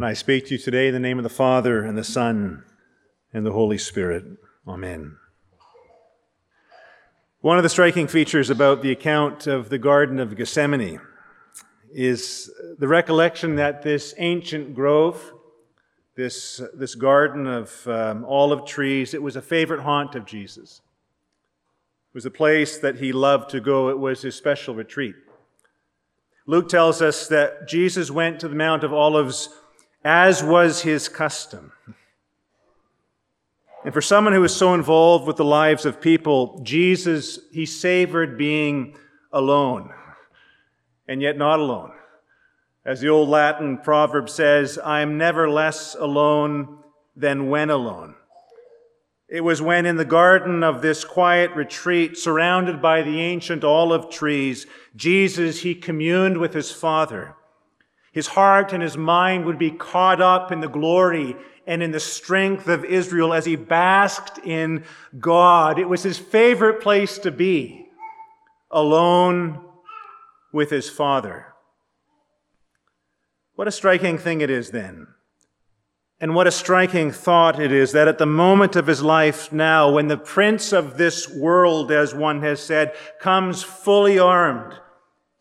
And I speak to you today in the name of the Father, and the Son, and the Holy Spirit. Amen. One of the striking features about the account of the Garden of Gethsemane is the recollection that this ancient grove, this, this garden of um, olive trees, it was a favorite haunt of Jesus. It was a place that he loved to go. It was his special retreat. Luke tells us that Jesus went to the Mount of Olives as was his custom. And for someone who was so involved with the lives of people, Jesus, he savored being alone, and yet not alone. As the old Latin proverb says, I am never less alone than when alone. It was when in the garden of this quiet retreat, surrounded by the ancient olive trees, Jesus, he communed with his Father. His heart and his mind would be caught up in the glory and in the strength of Israel as he basked in God. It was his favorite place to be, alone with his Father. What a striking thing it is then. And what a striking thought it is that at the moment of his life now, when the prince of this world, as one has said, comes fully armed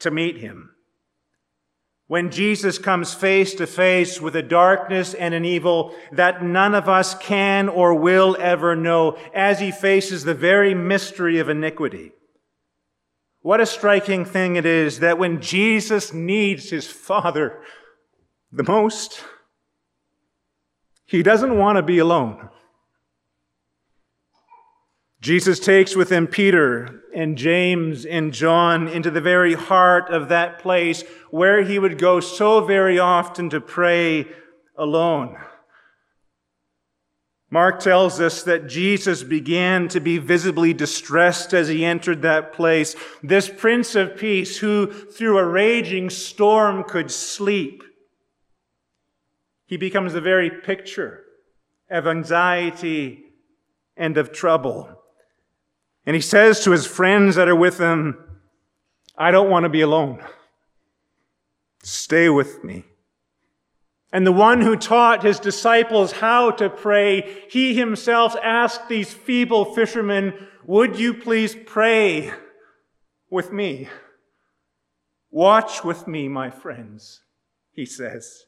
to meet him, when Jesus comes face to face with a darkness and an evil that none of us can or will ever know as he faces the very mystery of iniquity. What a striking thing it is that when Jesus needs his Father the most, he doesn't want to be alone. Jesus takes with him Peter and James and John into the very heart of that place where he would go so very often to pray alone. Mark tells us that Jesus began to be visibly distressed as he entered that place. This Prince of Peace, who through a raging storm could sleep, he becomes the very picture of anxiety and of trouble. And he says to his friends that are with him, I don't want to be alone. Stay with me. And the one who taught his disciples how to pray, he himself asked these feeble fishermen, Would you please pray with me? Watch with me, my friends, he says.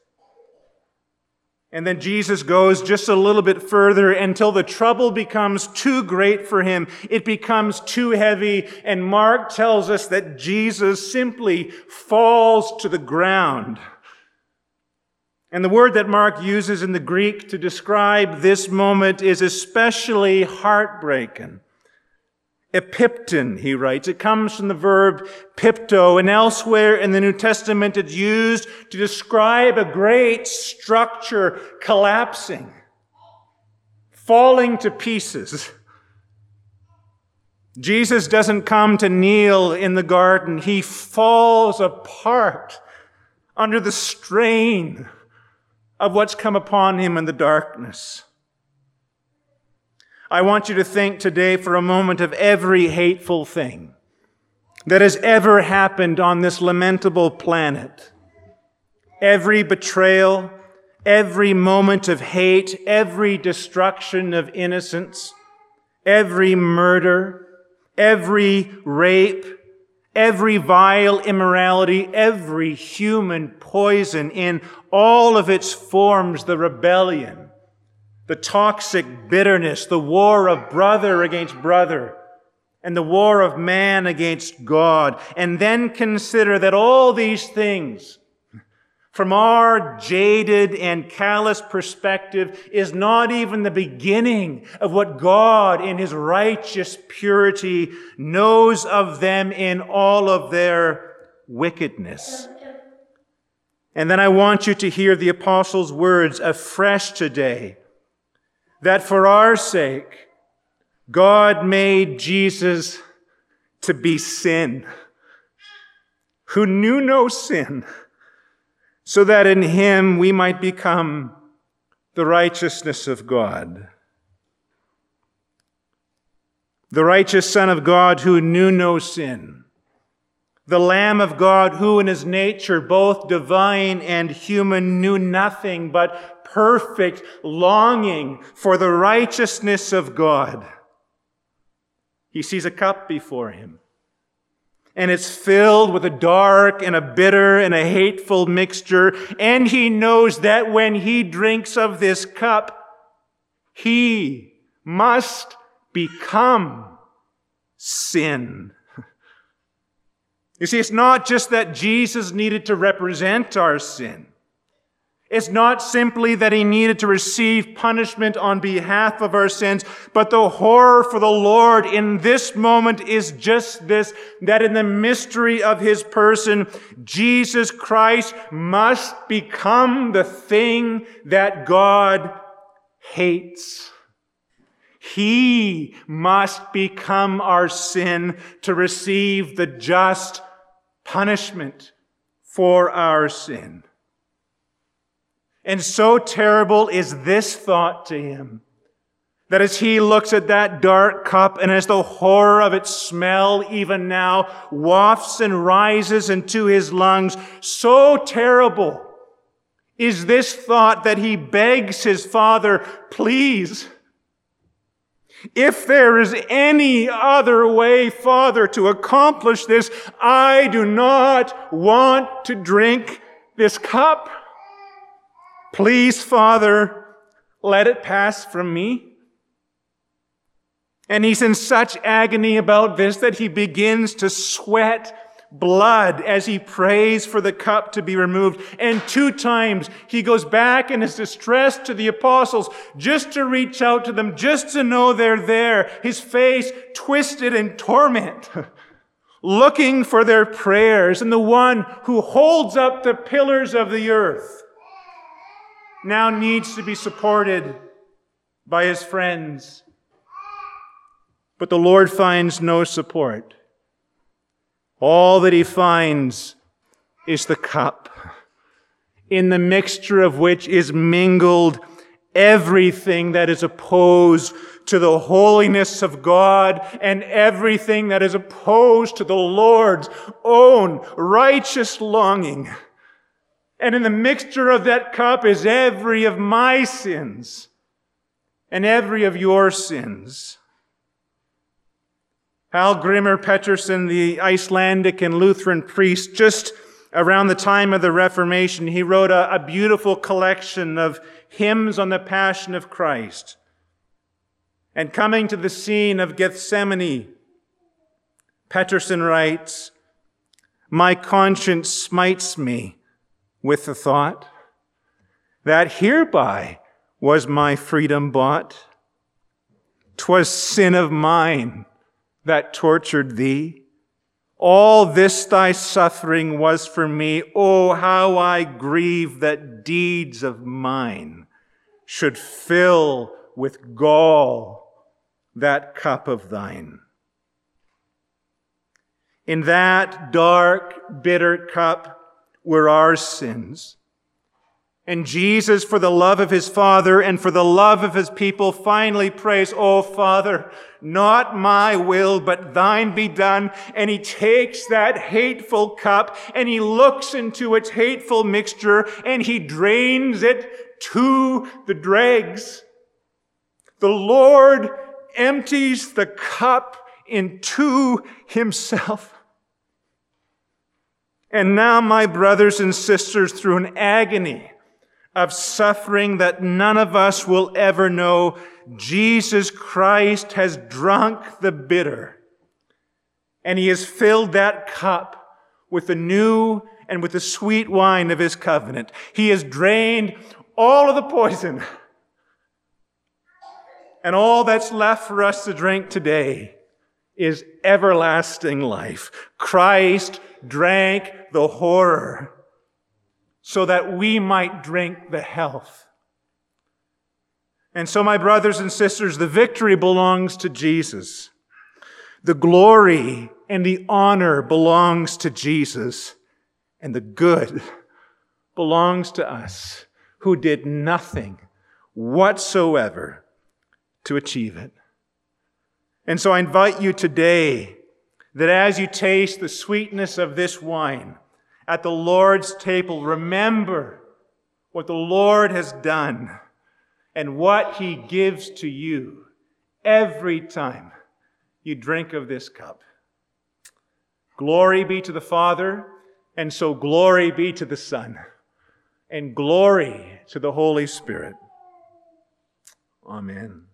And then Jesus goes just a little bit further until the trouble becomes too great for him. It becomes too heavy. And Mark tells us that Jesus simply falls to the ground. And the word that Mark uses in the Greek to describe this moment is especially heartbreaking. Epipten, he writes. It comes from the verb pipto, and elsewhere in the New Testament it's used to describe a great structure collapsing, falling to pieces. Jesus doesn't come to kneel in the garden. He falls apart under the strain of what's come upon him in the darkness. I want you to think today for a moment of every hateful thing that has ever happened on this lamentable planet. Every betrayal, every moment of hate, every destruction of innocence, every murder, every rape, every vile immorality, every human poison in all of its forms, the rebellion, the toxic bitterness, the war of brother against brother, and the war of man against God. And then consider that all these things, from our jaded and callous perspective, is not even the beginning of what God in His righteous purity knows of them in all of their wickedness. And then I want you to hear the apostles' words afresh today that for our sake, God made Jesus to be sin, who knew no sin, so that in him we might become the righteousness of God. The righteous Son of God who knew no sin, the Lamb of God, who in his nature, both divine and human, knew nothing but perfect longing for the righteousness of God. He sees a cup before him. And it's filled with a dark and a bitter and a hateful mixture. And he knows that when he drinks of this cup, he must become sin. You see, it's not just that Jesus needed to represent our sin. It's not simply that he needed to receive punishment on behalf of our sins, but the horror for the Lord in this moment is just this, that in the mystery of his person, Jesus Christ must become the thing that God hates. He must become our sin to receive the just punishment for our sin. And so terrible is this thought to him that as he looks at that dark cup and as the horror of its smell even now wafts and rises into his lungs, so terrible is this thought that he begs his father, please, if there is any other way, Father, to accomplish this, I do not want to drink this cup. Please, Father, let it pass from me. And he's in such agony about this that he begins to sweat blood as he prays for the cup to be removed. And two times he goes back in his distress to the apostles just to reach out to them, just to know they're there, his face twisted in torment, looking for their prayers. And the one who holds up the pillars of the earth now needs to be supported by his friends. But the Lord finds no support. All that he finds is the cup, in the mixture of which is mingled everything that is opposed to the holiness of God and everything that is opposed to the Lord's own righteous longing. And in the mixture of that cup is every of my sins and every of your sins. Hallgrimur Pétursson, the Icelandic and Lutheran priest, just around the time of the Reformation, he wrote a, a beautiful collection of hymns on the Passion of Christ. And coming to the scene of Gethsemane, Pétursson writes, My conscience smites me with the thought that hereby was my freedom bought. 'Twas sin of mine that tortured thee. All this thy suffering was for me. Oh, how I grieve that deeds of mine should fill with gall that cup of thine. In that dark, bitter cup were our sins. And Jesus, for the love of his Father and for the love of his people, finally prays, Oh, Father, not my will, but thine be done. And he takes that hateful cup and he looks into its hateful mixture and he drains it to the dregs. The Lord empties the cup into himself. And now, my brothers and sisters, through an agony, of suffering that none of us will ever know, Jesus Christ has drunk the bitter. And he has filled that cup with the new and with the sweet wine of his covenant. He has drained all of the poison. And all that's left for us to drink today is everlasting life. Christ drank the horror so that we might drink the health. And so, my brothers and sisters, the victory belongs to Jesus. The glory and the honor belongs to Jesus. And the good belongs to us who did nothing whatsoever to achieve it. And so I invite you today that as you taste the sweetness of this wine at the Lord's table, remember what the Lord has done and what he gives to you every time you drink of this cup. Glory be to the Father, and so glory be to the Son, and glory to the Holy Spirit. Amen.